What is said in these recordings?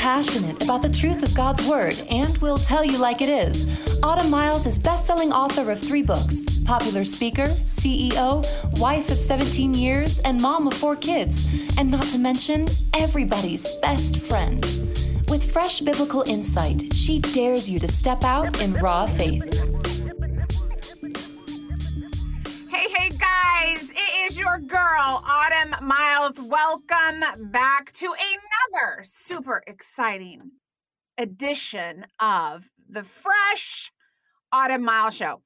passionate about the truth of God's Word and will tell you like it is. Autumn Miles is best-selling author of three books, popular speaker, CEO, wife of 17 years, and mom of four kids, and not to mention everybody's best friend. With fresh biblical insight, she dares you to step out in raw faith. Miles. Welcome back to another super exciting edition of the Fresh Autumn Mile Show.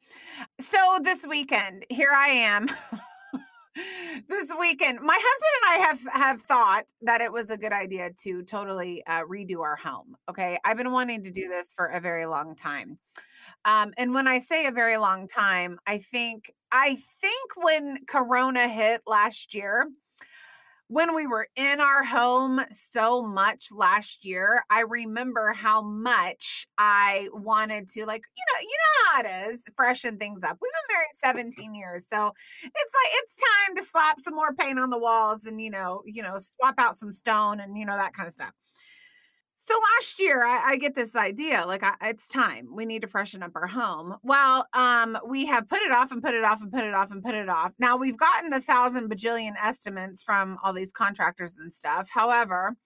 So, this weekend, here I am. this weekend my husband and i have have thought that it was a good idea to totally uh, redo our home okay i've been wanting to do this for a very long time um, and when i say a very long time i think i think when corona hit last year when we were in our home so much last year, I remember how much I wanted to like, you know, you know how it is, freshen things up. We've been married 17 years. So it's like it's time to slap some more paint on the walls and you know, you know, swap out some stone and you know, that kind of stuff. So last year, I, I get this idea like I, it's time we need to freshen up our home. Well, um, we have put it off and put it off and put it off and put it off. Now we've gotten a thousand bajillion estimates from all these contractors and stuff. However,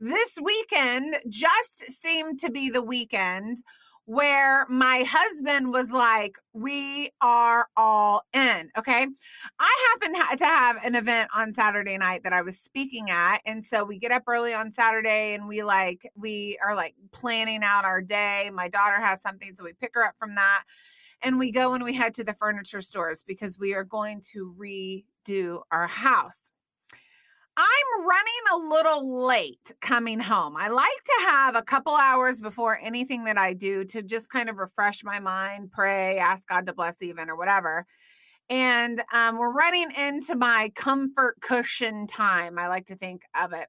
this weekend just seemed to be the weekend where my husband was like, We are all in. Okay. I happen to have an event on Saturday night that I was speaking at. And so we get up early on Saturday and we like, we are like planning out our day. My daughter has something. So we pick her up from that. And we go and we head to the furniture stores because we are going to redo our house. I'm running a little late coming home. I like to have a couple hours before anything that I do to just kind of refresh my mind, pray, ask God to bless the event or whatever. And um, we're running into my comfort cushion time. I like to think of it.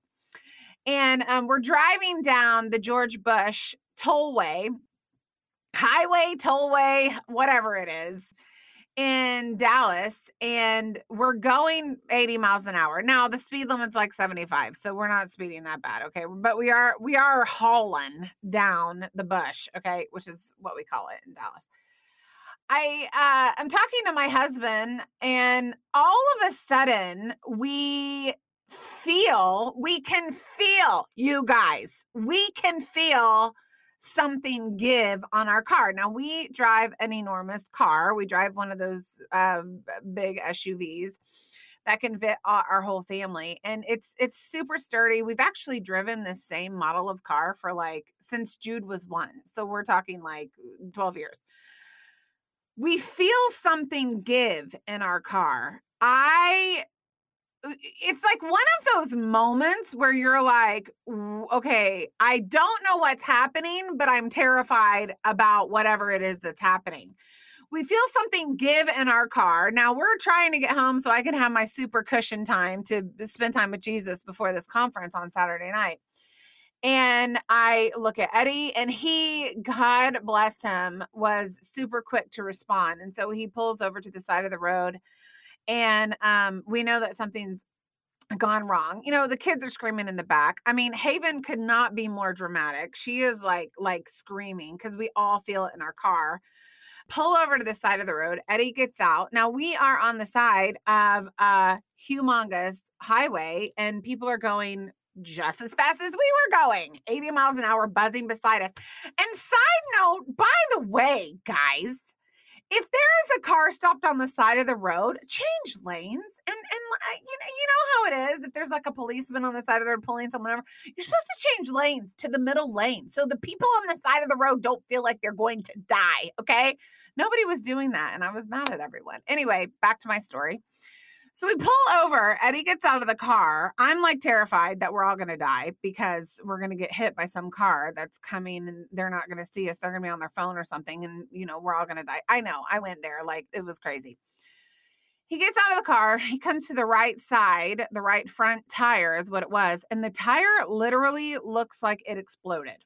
And um, we're driving down the George Bush tollway, highway, tollway, whatever it is in Dallas and we're going 80 miles an hour. Now the speed limit's like 75, so we're not speeding that bad, okay? But we are we are hauling down the bush, okay, which is what we call it in Dallas. I uh I'm talking to my husband and all of a sudden we feel we can feel you guys. We can feel something give on our car. Now we drive an enormous car. We drive one of those uh, big SUVs that can fit our whole family and it's it's super sturdy. We've actually driven the same model of car for like since Jude was 1. So we're talking like 12 years. We feel something give in our car. I Uh, it's like one of those moments where you're like, okay, I don't know what's happening, but I'm terrified about whatever it is that's happening. We feel something give in our car. Now we're trying to get home so I can have my super cushion time to spend time with Jesus before this conference on Saturday night. And I look at Eddie, and he, God bless him, was super quick to respond. And so he pulls over to the side of the road and um, we know that something's gone wrong. You know, the kids are screaming in the back. I mean, Haven could not be more dramatic. She is like like screaming because we all feel it in our car. Pull over to the side of the road. Eddie gets out. Now we are on the side of a humongous highway, and people are going just as fast as we were going 80 miles an hour buzzing beside us. And side note, by the way, guys, if there's a car stopped on the side of the road, change lanes. And and uh, you know you know how it is. If there's like a policeman on the side of the road pulling someone over, you're supposed to change lanes to the middle lane so the people on the side of the road don't feel like they're going to die. Okay, nobody was doing that, and I was mad at everyone. Anyway, back to my story. So we pull over. Eddie gets out of the car. I'm like terrified that we're all going to die because we're going to get hit by some car that's coming and they're not going to see us. They're going to be on their phone or something. And, you know, we're all going to die. I know. I went there. Like it was crazy. He gets out of the car. He comes to the right side. The right front tire is what it was. And the tire literally looks like it exploded.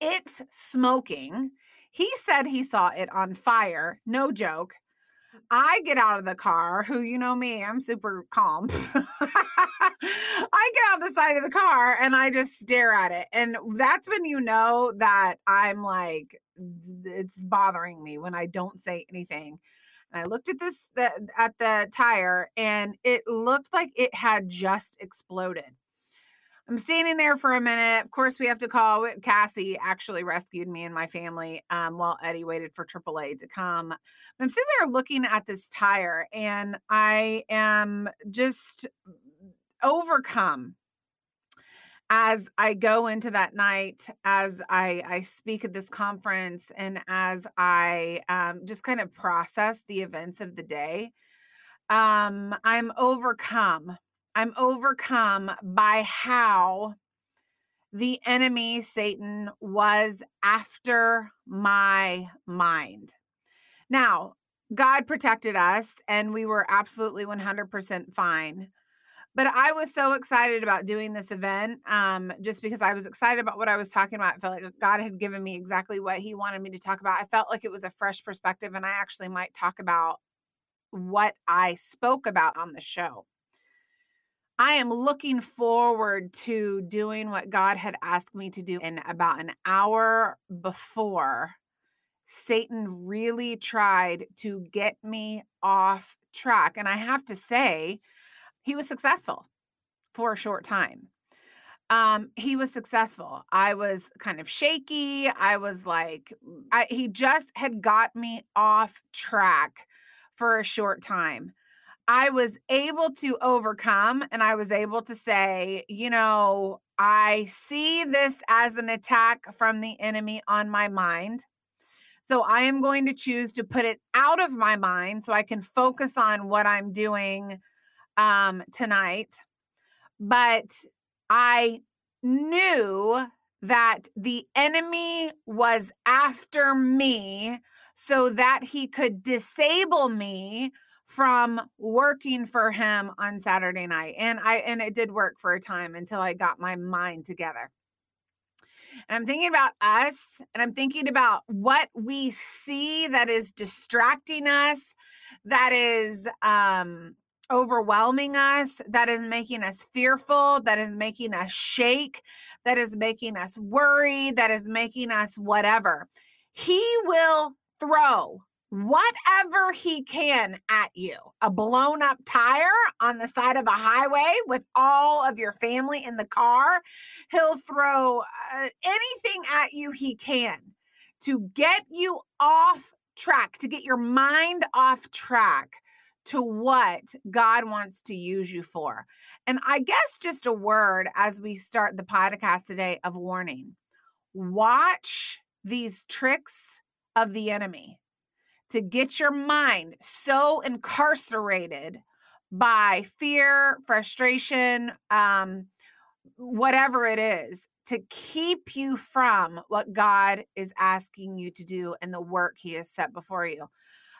It's smoking. He said he saw it on fire. No joke. I get out of the car, who you know me, I'm super calm. I get out the side of the car and I just stare at it. And that's when you know that I'm like, it's bothering me when I don't say anything. And I looked at this the, at the tire and it looked like it had just exploded. I'm standing there for a minute. Of course, we have to call Cassie actually rescued me and my family um, while Eddie waited for AAA to come. I'm sitting there looking at this tire and I am just overcome as I go into that night, as I, I speak at this conference, and as I um, just kind of process the events of the day, um, I'm overcome. I'm overcome by how the enemy, Satan, was after my mind. Now, God protected us, and we were absolutely 100% fine but I was so excited about doing this event um, just because I was excited about what I was talking about. I felt like God had given me exactly what He wanted me to talk about. I felt like it was a fresh perspective, and I actually might talk about what I spoke about on the show. I am looking forward to doing what God had asked me to do in about an hour before Satan really tried to get me off track. And I have to say, he was successful for a short time. Um, he was successful. I was kind of shaky. I was like, I, he just had got me off track for a short time. I was able to overcome and I was able to say, you know, I see this as an attack from the enemy on my mind. So I am going to choose to put it out of my mind so I can focus on what I'm doing um, tonight, but I knew that the enemy was after me so that he could disable me from working for him on Saturday night. And I and it did work for a time until I got my mind together. And I'm thinking about us and I'm thinking about what we see that is distracting us, that is um overwhelming us, that is making us fearful, that is making us shake, that is making us worry, that is making us whatever. He will throw whatever he can at you a blown up tire on the side of a highway with all of your family in the car. He'll throw uh, anything at you he can to get you off track, to get your mind off track to what God wants to use you for. And I guess just a word as we start the podcast today of warning watch these tricks of the enemy to get your mind so incarcerated by fear, frustration, um, whatever it is, to keep you from what God is asking you to do and the work He has set before you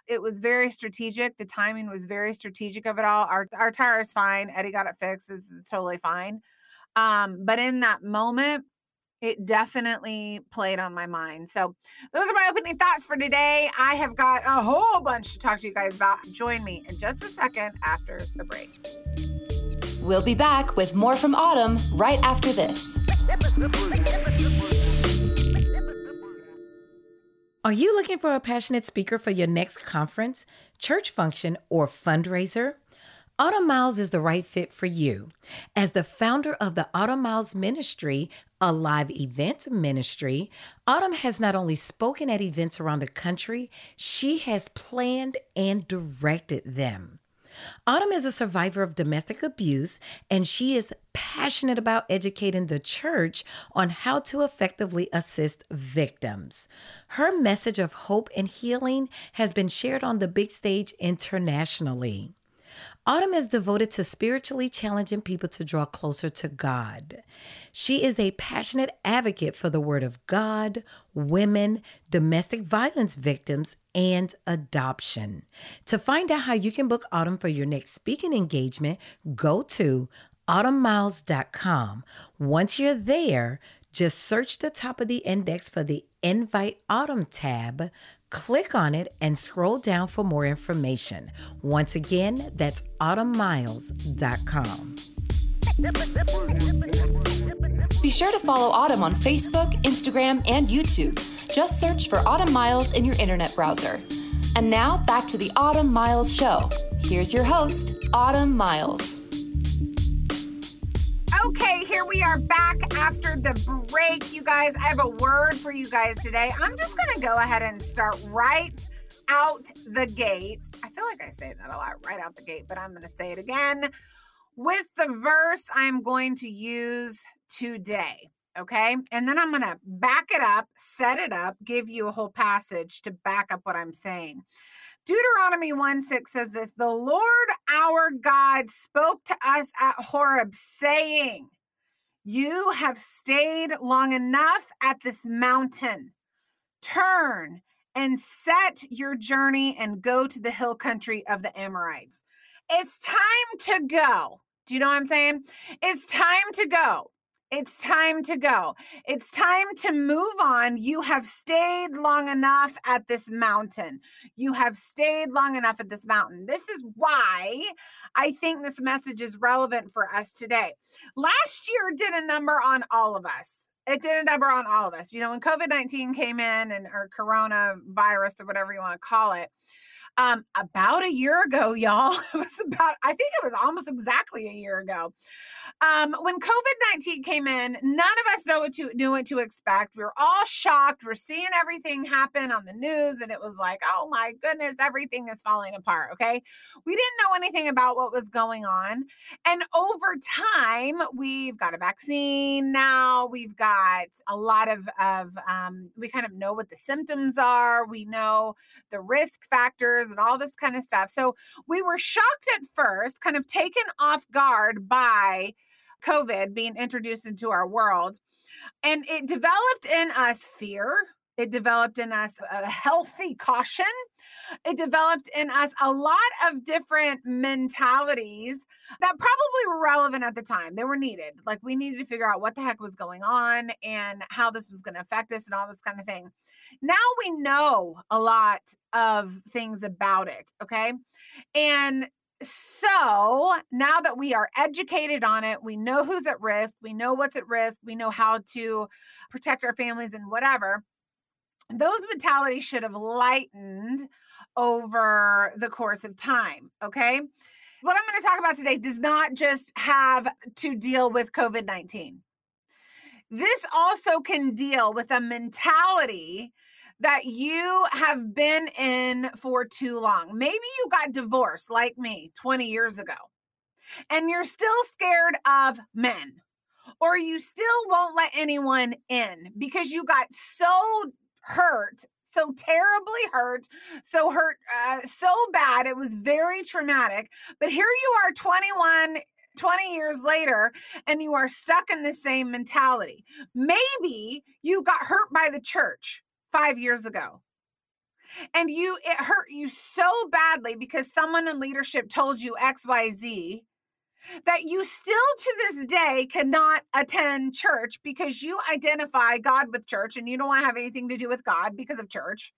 it was very strategic. The timing was very strategic of it all. Our our tire is fine. Eddie got it fixed. It's, totally fine. Um, but in that moment, it definitely played on my mind. So, those are my opening thoughts for today. I have got a whole bunch to talk to you guys about. Join me in just a second after the break. We'll be back with more from Autumn right after this. Are you looking for a passionate speaker for your next conference, church function, or fundraiser? Autumn Miles is the right fit for you. As the founder of the Autumn Miles Ministry, a live event ministry, Autumn has not only spoken at events around the country, she has planned and directed them. Autumn is a survivor of domestic abuse, and she is passionate about educating the church on how to effectively assist victims. Her message of hope and healing has been shared on the big stage internationally. Autumn is devoted to spiritually challenging people to draw closer to God. She is a passionate advocate for the Word of God, women, domestic violence victims, and adoption. To find out how you can book Autumn for your next speaking engagement, go to autumnmiles.com. Once you're there, just search the top of the index for the Invite Autumn tab Click on it and scroll down for more information. Once again, that's autumnmiles.com. Be sure to follow Autumn on Facebook, Instagram, and YouTube. Just search for Autumn Miles in your internet browser. And now back to the Autumn Miles Show. Here's your host, Autumn Miles. Okay, here we are back after the break. You guys, I have a word for you guys today. I'm just going to go ahead and start right out the gate. I feel like I say that a lot right out the gate, but I'm going to say it again with the verse I'm going to use today. Okay. And then I'm going to back it up, set it up, give you a whole passage to back up what I'm saying. Deuteronomy 1 6 says this The Lord our God spoke to us at Horeb, saying, You have stayed long enough at this mountain. Turn and set your journey and go to the hill country of the Amorites. It's time to go. Do you know what I'm saying? It's time to go. It's time to go. It's time to move on. You have stayed long enough at this mountain. You have stayed long enough at this mountain. This is why I think this message is relevant for us today. Last year did a number on all of us. It did a number on all of us. You know, when COVID 19 came in and or coronavirus or whatever you want to call it, um, about a year ago, y'all. It was about, I think it was almost exactly a year ago. Um, when COVID 19 came in, none of us know what to, knew what to expect. We were all shocked. We're seeing everything happen on the news, and it was like, oh my goodness, everything is falling apart. Okay. We didn't know anything about what was going on. And over time, we've got a vaccine now. We've got a lot of, of um, we kind of know what the symptoms are. We know the risk factors and all this kind of stuff. So we were shocked at first, kind of taken off guard by COVID being introduced into our world. And it developed in us fear. It developed in us a healthy caution. It developed in us a lot of different mentalities that probably were relevant at the time. They were needed. Like we needed to figure out what the heck was going on and how this was going to affect us and all this kind of thing. Now we know a lot of things about it. Okay. And so now that we are educated on it, we know who's at risk, we know what's at risk, we know how to protect our families and whatever those mentalities should have lightened over the course of time. Okay. What I'm going to talk about today does not just have to deal with COVID 19. This also can deal with a mentality that you have been in for too long. Maybe you got divorced like me 20 years ago, and you're still scared of men, or you still won't let anyone in because you got so hurt so terribly hurt so hurt uh, so bad it was very traumatic but here you are 21 20 years later and you are stuck in the same mentality. Maybe you got hurt by the church 5 years ago and you it hurt you so badly because someone in leadership told you xyz that you still to this day cannot attend church because you identify God with church and you don't want to have anything to do with God because of church.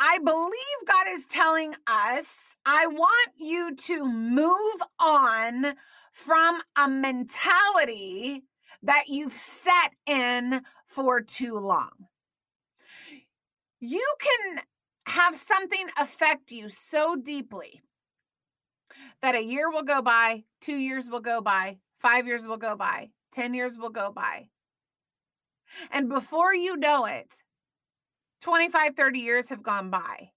I believe God is telling us, I want you to move on from a mentality that you've set in for too long. You can have something affect you so deeply that a year will go by, two years will go by, five years will go by, 10 years will go by. And before you know it, 25, 30 years have gone by.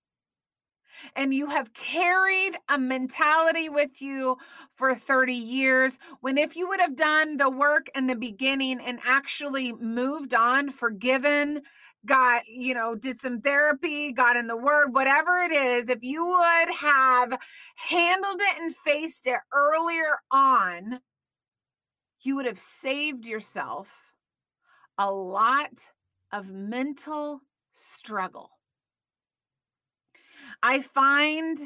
And you have carried a mentality with you for 30 years. When if you would have done the work in the beginning and actually moved on, forgiven, got, you know, did some therapy, got in the word, whatever it is, if you would have handled it and faced it earlier on, you would have saved yourself a lot of mental struggle. I find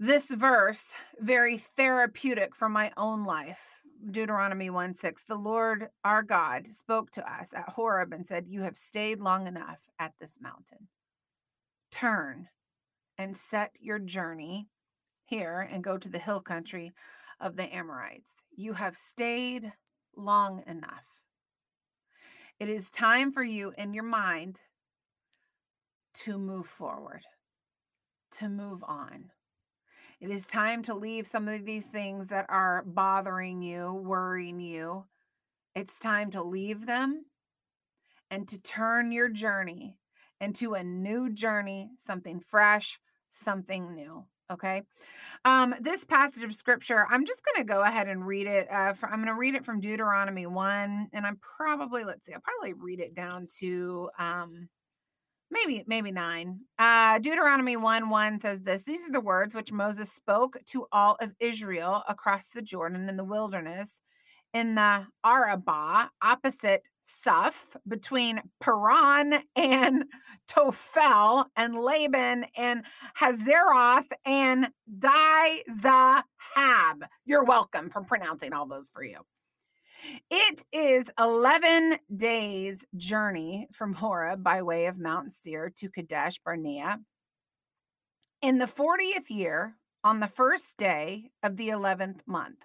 this verse very therapeutic for my own life Deuteronomy 1 6, the Lord our God spoke to us at Horeb and said, You have stayed long enough at this mountain. Turn and set your journey here and go to the hill country of the Amorites. You have stayed long enough. It is time for you in your mind to move forward, to move on. It is time to leave some of these things that are bothering you, worrying you. It's time to leave them and to turn your journey into a new journey, something fresh, something new. Okay. Um, this passage of scripture, I'm just going to go ahead and read it. Uh, for, I'm going to read it from Deuteronomy 1, and I'm probably, let's see, I'll probably read it down to um, maybe, maybe 9. Uh, Deuteronomy 1 1 says this These are the words which Moses spoke to all of Israel across the Jordan in the wilderness in the Arabah, opposite Suph between Paran and Tophel, and Laban and Hazeroth and Dizahab. You're welcome for pronouncing all those for you. It is 11 days journey from Horeb by way of Mount Seir to Kadesh Barnea. In the 40th year, on the first day of the 11th month,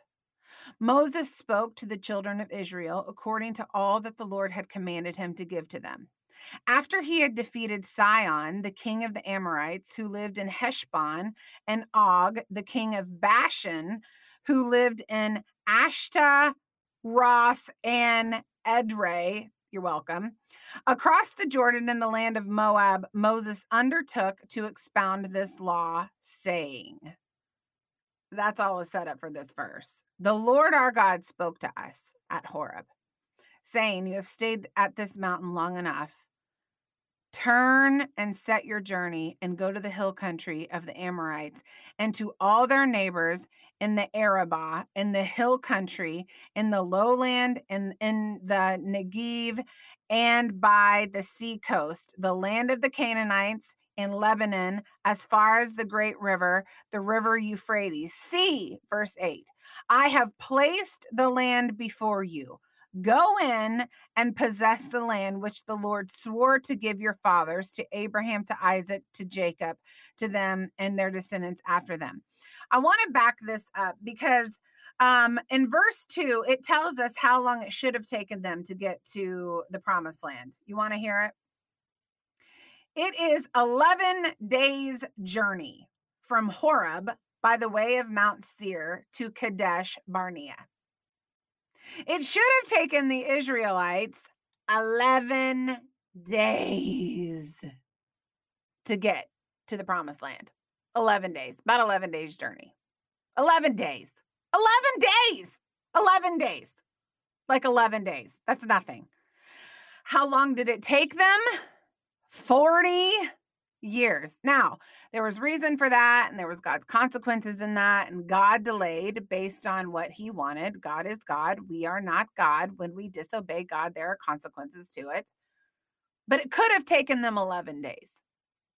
Moses spoke to the children of Israel according to all that the Lord had commanded him to give to them. After he had defeated Sihon, the king of the Amorites, who lived in Heshbon, and Og, the king of Bashan, who lived in Ashta, Roth, and Edrei, you're welcome. Across the Jordan in the land of Moab, Moses undertook to expound this law, saying, That's all is set up for this verse. The Lord our God spoke to us at Horeb, saying, You have stayed at this mountain long enough. Turn and set your journey and go to the hill country of the Amorites and to all their neighbors in the Arabah, in the hill country, in the lowland, in, in the Negev, and by the sea coast, the land of the Canaanites in Lebanon, as far as the great river, the river Euphrates. See, verse 8 I have placed the land before you. Go in and possess the land which the Lord swore to give your fathers, to Abraham, to Isaac, to Jacob, to them and their descendants after them. I want to back this up because um, in verse 2, it tells us how long it should have taken them to get to the promised land. You want to hear it? It is 11 days' journey from Horeb by the way of Mount Seir to Kadesh Barnea. It should have taken the Israelites 11 days to get to the promised land. 11 days, about 11 days journey. 11 days. 11 days. 11 days. Like 11 days. That's nothing. How long did it take them? 40 years. Now, there was reason for that, and there was God's consequences in that, and God delayed based on what he wanted. God is God. We are not God. When we disobey God, there are consequences to it. But it could have taken them 11 days.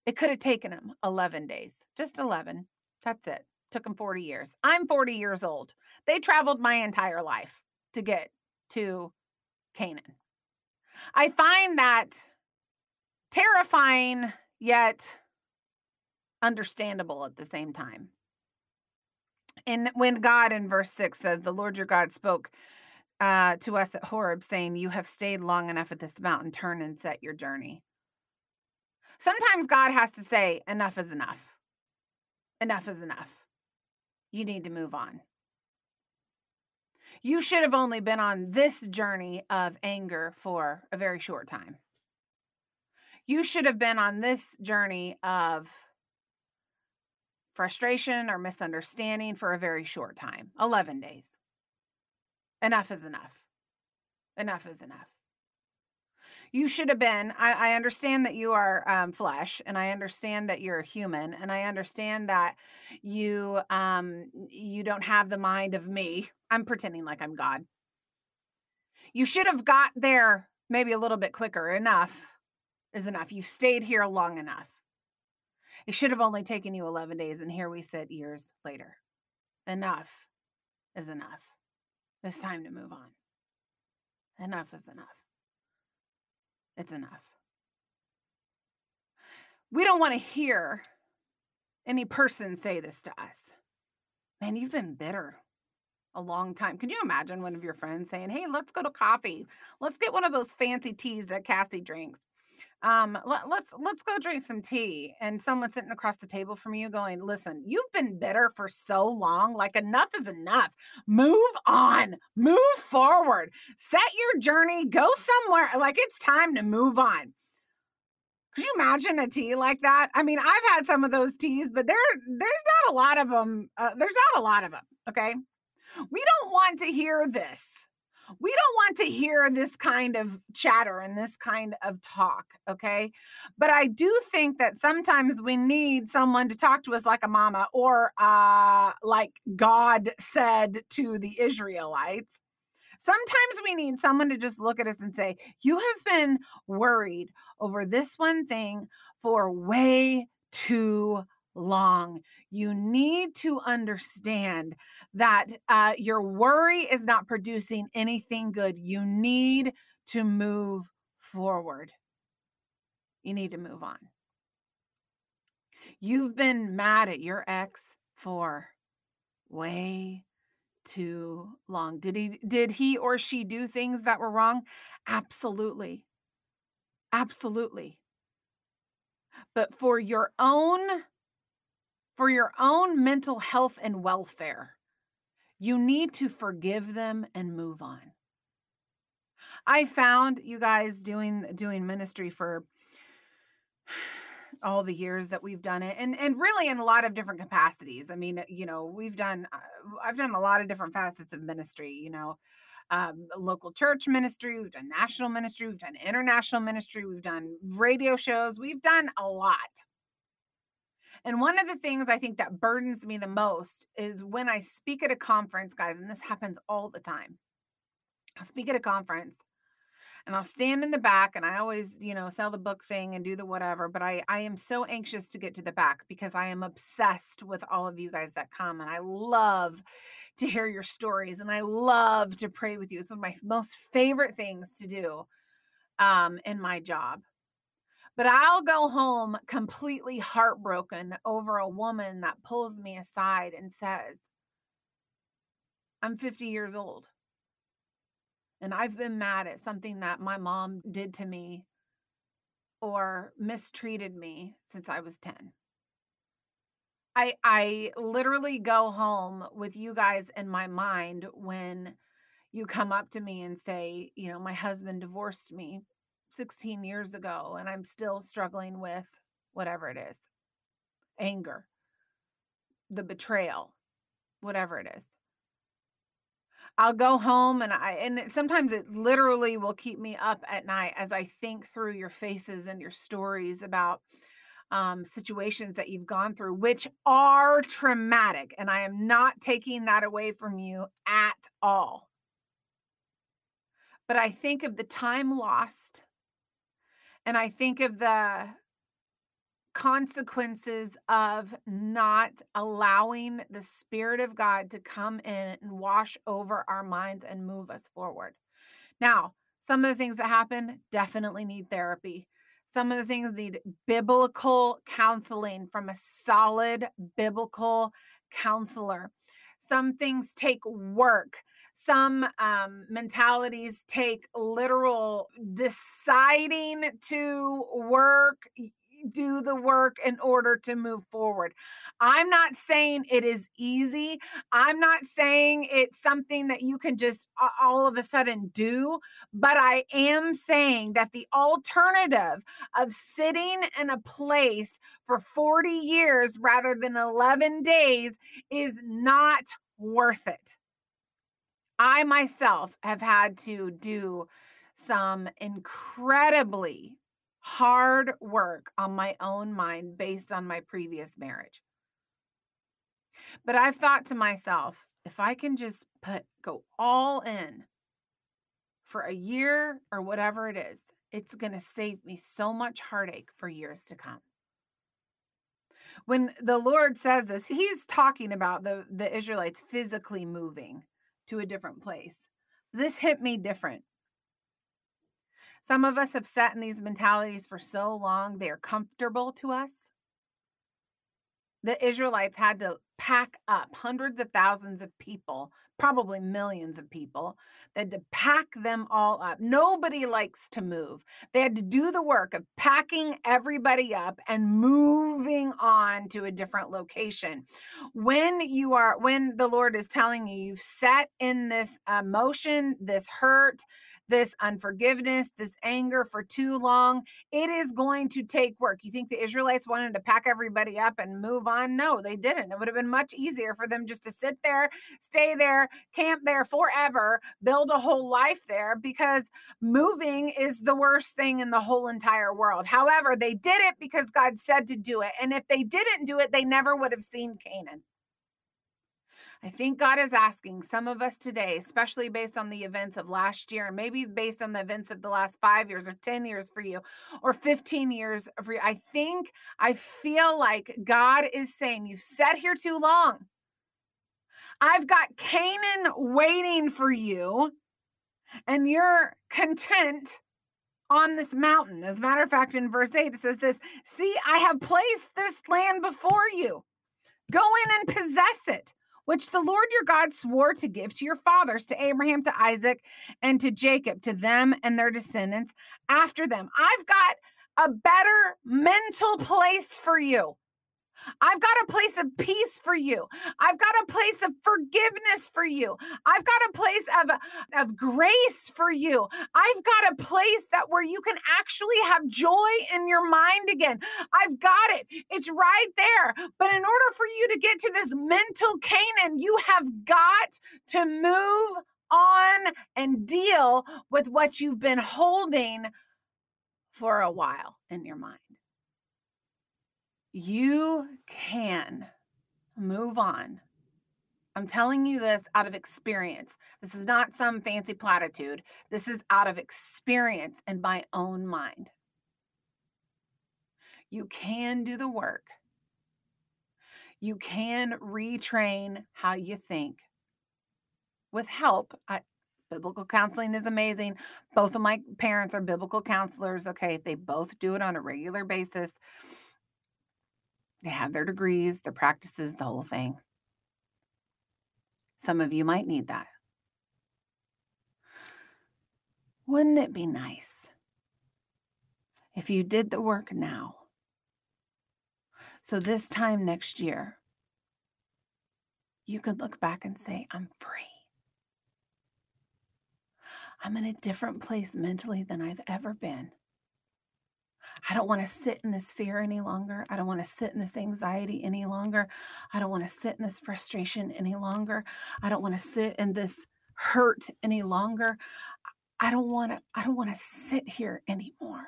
It could have taken them 11 days, just 11. That's it. Took them 40 years. I'm 40 years old. They traveled my entire life to get to Canaan. I find that terrifying yet understandable at the same time. And when God in verse 6 says, The Lord your God spoke uh, to us at Horeb, saying, You have stayed long enough at this mountain, turn and set your journey. Sometimes God has to say, Enough is enough. Enough is enough. You need to move on. You should have only been on this journey of anger for a very short time you should have been on this journey of frustration or misunderstanding for a very short time 11 days. Enough is enough. Enough is enough. You should have been. I, I understand that you are um, flesh, and I understand that you're a human, and I understand that you um, you don't have the mind of me. I'm pretending like I'm God. You should have got there maybe a little bit quicker. Enough is enough. You've stayed here long enough. It should have only taken you 11 days, and here we sit years later. Enough is enough. It's time to move on. Enough is enough. It's enough. We don't want to hear any person say this to us. Man, you've been bitter. a long time. Could you imagine one of your friends saying, Hey, let's go to coffee. Let's get one of those fancy teas that Cassie drinks. Um, let, let's let's go drink some tea. And someone sitting across the table from you going, Listen, you've been bitter for so long. Like enough is enough. Move on, move forward, set your journey, go somewhere. Like it's time to move on. Could you imagine a tea like that? I mean, I've had some of those teas, but there there's not a lot of them. Uh, there's not a lot of them. Okay. We don't want to hear this. We don't want to hear this kind of chatter and this kind of talk, okay? But I do think that sometimes we need someone to talk to us like a mama or uh like God said to the Israelites. Sometimes we need someone to just look at us and say, You have been worried over this one thing for way too long. You need to understand that uh, your worry is not producing anything good. You need to move forward. You need to move on. You've been mad at your ex for way too long. Did he did he or she do things that were wrong? Absolutely. Absolutely. But for your own for your own mental health and welfare, you need to forgive them and move on. I found you guys doing doing ministry for all the years that we've done it and and really in a lot of different capacities i mean you know we've done uh, i've done a lot of different facets of ministry you know um, local church ministry we've done national ministry we've done international ministry we've done radio shows we've done a lot and one of the things I think that burdens me the most is when I speak at a conference, guys, and this happens all the time. I'll speak at a conference and I'll stand in the back and I always, you know, sell the book thing and do the whatever, but I I am so anxious to get to the back because I am obsessed with all of you guys that come and I love to hear your stories and I love to pray with you. It's one of my most favorite things to do um in my job. But I'll go home completely heartbroken over a woman that pulls me aside and says, I'm 50 years old. And I've been mad at something that my mom did to me or mistreated me since I was 10. I I literally go home with you guys in my mind when you come up to me and say, you know, my husband divorced me 16 years ago and I'm still struggling with whatever it is anger, the betrayal, whatever it is. I'll go home and I and sometimes it literally will keep me up at night as I think through your faces and your stories about um, situations that you've gone through, which are traumatic. And I am not taking that away from you at all. But I think of the time lost and I think of the consequences of not allowing the Spirit of God to come in and wash over our minds and move us forward. Now, some of the things that happen definitely need therapy. Some of the things need biblical counseling from a solid biblical counselor. Some things take work. Some um, mentalities take literal deciding to work, do the work in order to move forward. I'm not saying it is easy. I'm not saying it's something that you can just all of a sudden do, but I am saying that the alternative of sitting in a place for 40 years rather than 11 days is not worth it. I myself have had to do some incredibly hard work on my own mind based on my previous marriage. But I've thought to myself, if I can just put go all in for a year or whatever it is, it's going to save me so much heartache for years to come. When the Lord says this, he's talking about the the Israelites physically moving to a different place. This hit me different some of us have sat in these mentalities for so long, they are comfortable to us. The Israelites had to pack up hundreds of thousands of people, probably millions of people. They had to pack them all up. Nobody likes to move. They had to do the work of packing everybody up and moving on to a different location. When you are, when the Lord is telling you, you've sat in this uh, emotion, this hurt, this unforgiveness, this anger for too long, it is going to take work. You think the Israelites wanted to pack everybody up and move on? No, they didn't. It would have been much easier for them just to sit there, stay there, camp there forever, build a whole life there because moving is the worst thing in the whole entire world. However, they did it because God said to do it. And if they didn't do it, they never would have seen Canaan. I think God is asking some of us today, especially based on the events of last year, and maybe based on the events of the last five years or 10 years for you, or 15 years for you. I think, I feel like God is saying, You've sat here too long. I've got Canaan waiting for you, and you're content on this mountain. As a matter of fact, in verse 8, it says this See, I have placed this land before you. Go in and possess it which the Lord your God swore to give to your fathers, to Abraham, to Isaac, and to Jacob, to them and their descendants after them. I've got a better mental place for you. I've got a place of peace for you. I've got a place of forgiveness for you. I've got a place of, of grace for you. I've got a place that where you can actually have joy in your mind again. I've got it. It's right there. But in order for you to get to this mental Canaan, you have got to move on and deal with what you've been holding for a while in your mind you can move on. I'm telling you this out of experience. This is not some fancy platitude. This is out of experience and my own mind. You can do the work. You can retrain how you think with help. I, biblical counseling is amazing. Both of my parents are biblical counselors. Okay. They both do it on a regular basis. They have their degrees, their practices, the whole thing. Some of you might need that. Wouldn't it be nice if you did the work now? So this time next year, you could look back and say, I'm free. I'm in a different place mentally than I've ever been. I don't want to sit in this fear any longer. I don't want to sit in this anxiety any longer. I don't want to sit in this frustration any longer. I don't want to sit in this hurt any longer. I don't want to I don't want to sit here anymore.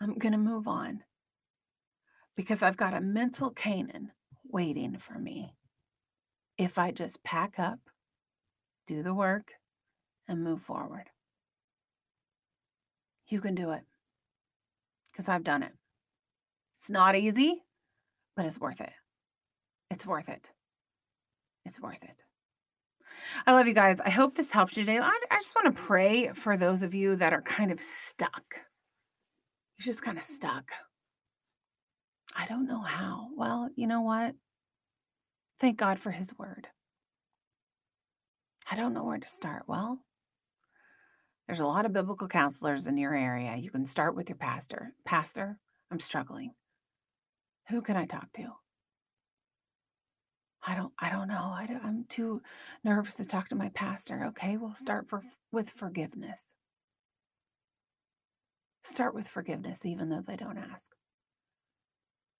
I'm going to move on because I've got a mental Canaan waiting for me. If I just pack up, do the work, and move forward. You can do it because I've done it. It's not easy, but it's worth it. It's worth it. It's worth it. I love you guys. I hope this helps you today. I, I just want to pray for those of you that are kind of stuck. You're just kind of stuck. I don't know how. Well, you know what? Thank God for his word. I don't know where to start. Well, there's a lot of biblical counselors in your area. You can start with your pastor. Pastor, I'm struggling. Who can I talk to? I don't I don't know. I I'm too nervous to talk to my pastor. Okay, we'll start for with forgiveness. Start with forgiveness even though they don't ask.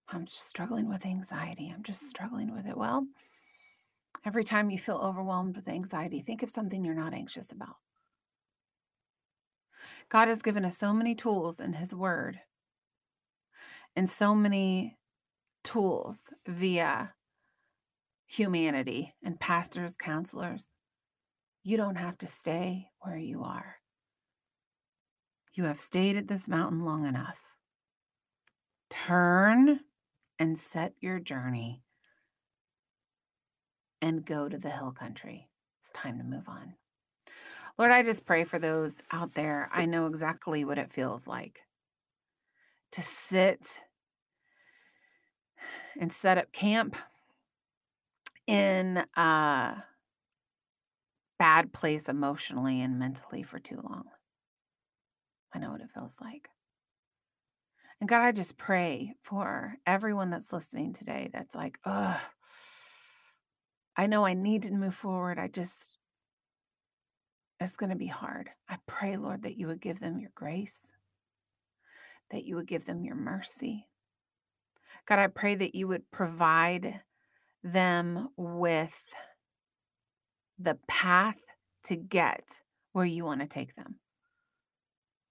I'm just struggling with anxiety. I'm just struggling with it. Well, every time you feel overwhelmed with anxiety, think of something you're not anxious about. God has given us so many tools in His Word and so many tools via humanity and pastors, counselors. You don't have to stay where you are. You have stayed at this mountain long enough. Turn and set your journey and go to the hill country. It's time to move on. Lord, I just pray for those out there. I know exactly what it feels like to sit and set up camp in a bad place emotionally and mentally for too long. I know what it feels like. And God, I just pray for everyone that's listening today that's like, ugh, I know I need to move forward. I just, it's going to be hard. I pray, Lord, that you would give them your grace, that you would give them your mercy. God, I pray that you would provide them with the path to get where you want to take them.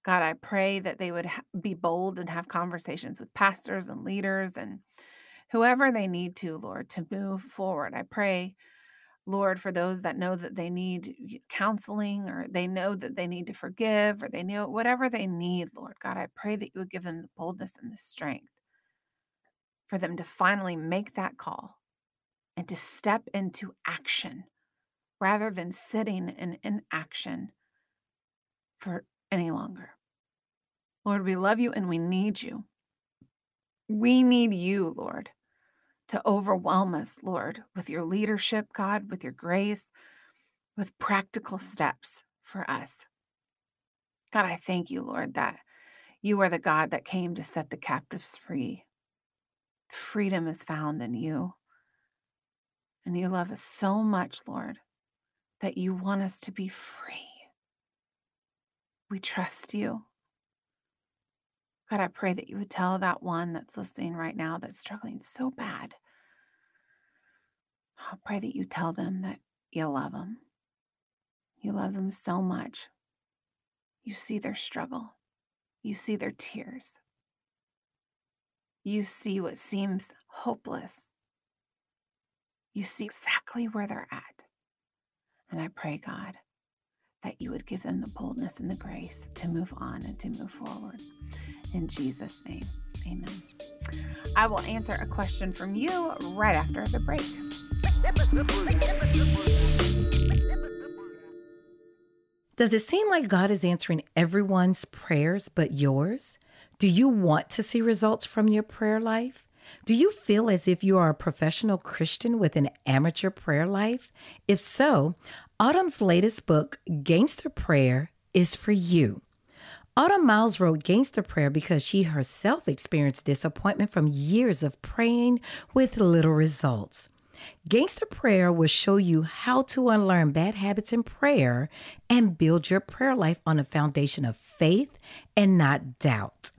God, I pray that they would ha- be bold and have conversations with pastors and leaders and whoever they need to, Lord, to move forward. I pray, Lord, for those that know that they need counseling or they know that they need to forgive or they know whatever they need, Lord God, I pray that you would give them the boldness and the strength for them to finally make that call and to step into action rather than sitting in inaction for any longer. Lord, we love you and we need you. We need you, Lord, to overwhelm us, Lord, with your leadership, God, with your grace, with practical steps for us. God, I thank you, Lord, that you are the God that came to set the captives free. Freedom is found in you. And you love us so much, Lord, that you want us to be free. We trust you. God, I pray that you would tell that one that's listening right now that's struggling so bad. I pray that you tell them that you love them. You love them so much. You see their struggle, you see their tears, you see what seems hopeless. You see exactly where they're at. And I pray, God, that you would give them the boldness and the grace to move on and to move forward. In Jesus' name, amen. I will answer a question from you right after the break. Does it seem like God is answering everyone's prayers but yours? Do you want to see results from your prayer life? Do you feel as if you are a professional Christian with an amateur prayer life? If so, Autumn's latest book, Gangster Prayer, is for you. Autumn Miles wrote Gangster Prayer because she herself experienced disappointment from years of praying with little results. Gangster Prayer will show you how to unlearn bad habits in prayer and build your prayer life on a foundation of faith and not doubt.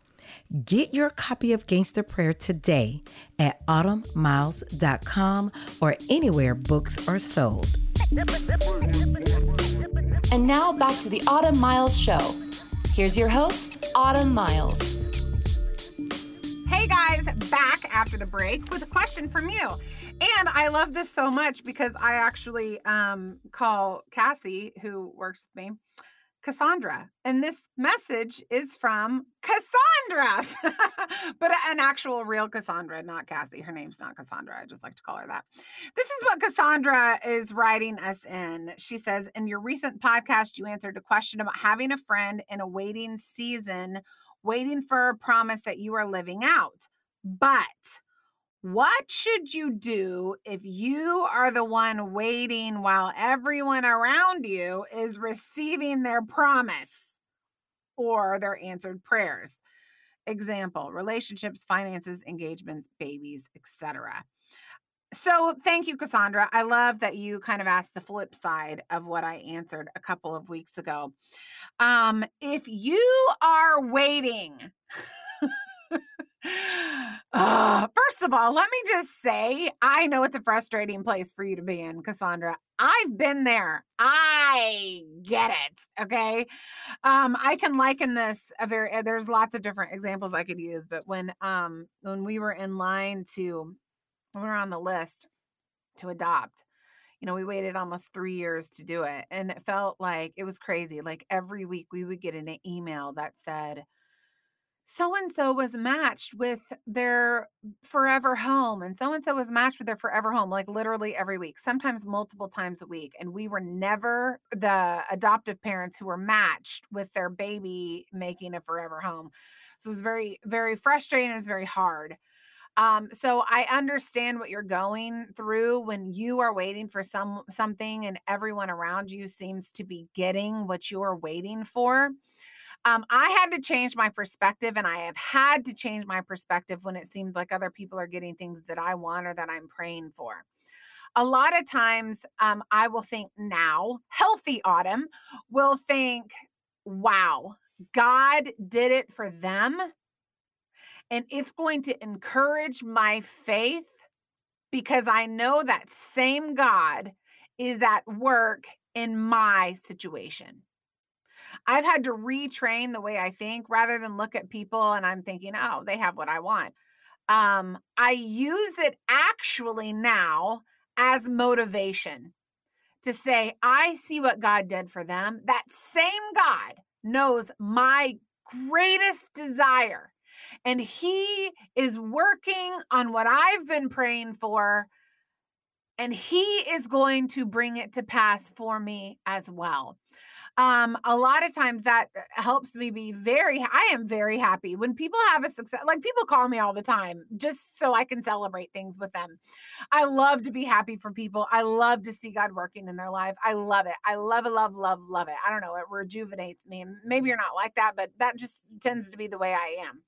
Get your copy of Gangster Prayer today at autumnmiles.com or anywhere books are sold. And now back to the Autumn Miles Show. Here's your host, Autumn Miles. Hey guys, back after the break with a question from you. And I love this so much because I actually um, call Cassie, who works with me, Cassandra. And this message is from Cassandra, but an actual real Cassandra, not Cassie. Her name's not Cassandra. I just like to call her that. This is what Cassandra is writing us in. She says, In your recent podcast, you answered a question about having a friend in a waiting season, waiting for a promise that you are living out. But what should you do if you are the one waiting while everyone around you is receiving their promise or their answered prayers? Example, relationships, finances, engagements, babies, etc. So, thank you, Cassandra. I love that you kind of asked the flip side of what I answered a couple of weeks ago. Um, if you are waiting, uh, first of all, let me just say, I know it's a frustrating place for you to be in, Cassandra. I've been there. I get it. Okay. Um, I can liken this a very uh, there's lots of different examples I could use, but when um when we were in line to when we were on the list to adopt, you know, we waited almost three years to do it. And it felt like it was crazy. Like every week we would get an email that said, so and so was matched with their forever home and so and so was matched with their forever home like literally every week sometimes multiple times a week and we were never the adoptive parents who were matched with their baby making a forever home so it was very very frustrating it was very hard Um, so I understand what you're going through when you are waiting for some something and everyone around you seems to be getting what you're waiting for. Um, I had to change my perspective, and I have had to change my perspective when it seems like other people are getting things that I want or that I'm praying for. A lot of times, um, I will think now, healthy autumn will think, wow, God did it for them. And it's going to encourage my faith because I know that same God is at work in my situation. I've had to retrain the way I think rather than look at people and I'm thinking, oh, they have what I want. Um, I use it actually now as motivation to say, I see what God did for them. That same God knows my greatest desire, and He is working on what I've been praying for and he is going to bring it to pass for me as well um a lot of times that uh, helps me be very i am very happy. When people have a success like people call me all the time just so i can celebrate things with them. I love to be happy for people. I love to see god working in their life. I love it. I love it love love love it. I don't know it rejuvenates me maybe you're not like that but that just tends to be the way i am.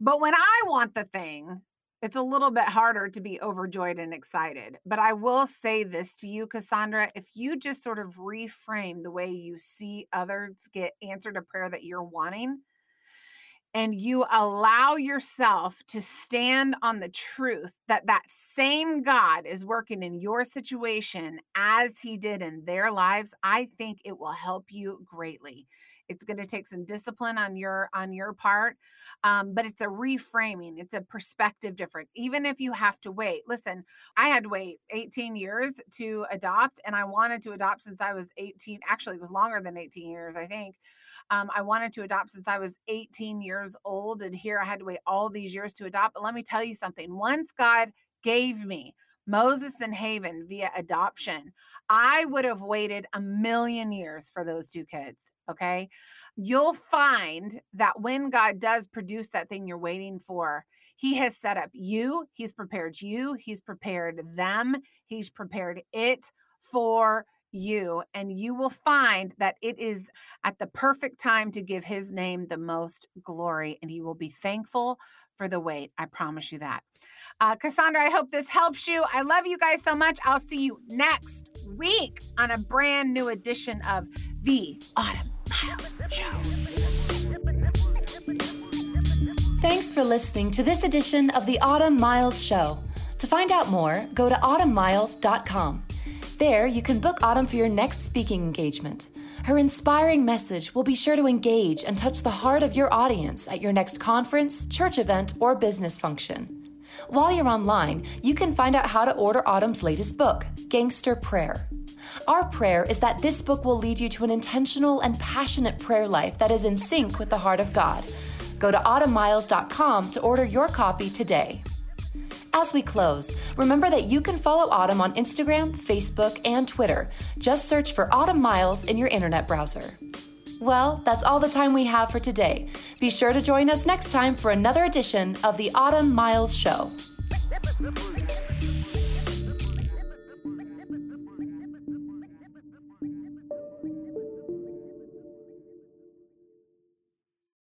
But when i want the thing it's a little bit harder to be overjoyed and excited. But I will say this to you, Cassandra if you just sort of reframe the way you see others get answered a prayer that you're wanting, and you allow yourself to stand on the truth that that same God is working in your situation as he did in their lives, I think it will help you greatly. It's going to take some discipline on your on your part, um, but it's a reframing. It's a perspective different. Even if you have to wait. Listen, I had to wait 18 years to adopt, and I wanted to adopt since I was 18. Actually, it was longer than 18 years, I think. Um, I wanted to adopt since I was 18 years old, and here I had to wait all these years to adopt. But let me tell you something. Once God gave me Moses and Haven via adoption, I would have waited a million years for those two kids. Okay. You'll find that when God does produce that thing you're waiting for, He has set up you, He's prepared you, He's prepared them, He's prepared it for you. And you will find that it is at the perfect time to give His name the most glory, and He will be thankful for the wait. I promise you that. Uh, Cassandra, I hope this helps you. I love you guys so much. I'll see you next week on a brand new edition of The Autumn. Thanks for listening to this edition of the Autumn Miles Show. To find out more, go to autumnmiles.com. There, you can book Autumn for your next speaking engagement. Her inspiring message will be sure to engage and touch the heart of your audience at your next conference, church event, or business function. While you're online, you can find out how to order Autumn's latest book, Gangster Prayer. Our prayer is that this book will lead you to an intentional and passionate prayer life that is in sync with the heart of God. Go to autumnmiles.com to order your copy today. As we close, remember that you can follow Autumn on Instagram, Facebook, and Twitter. Just search for Autumn Miles in your internet browser. Well, that's all the time we have for today. Be sure to join us next time for another edition of the Autumn Miles Show.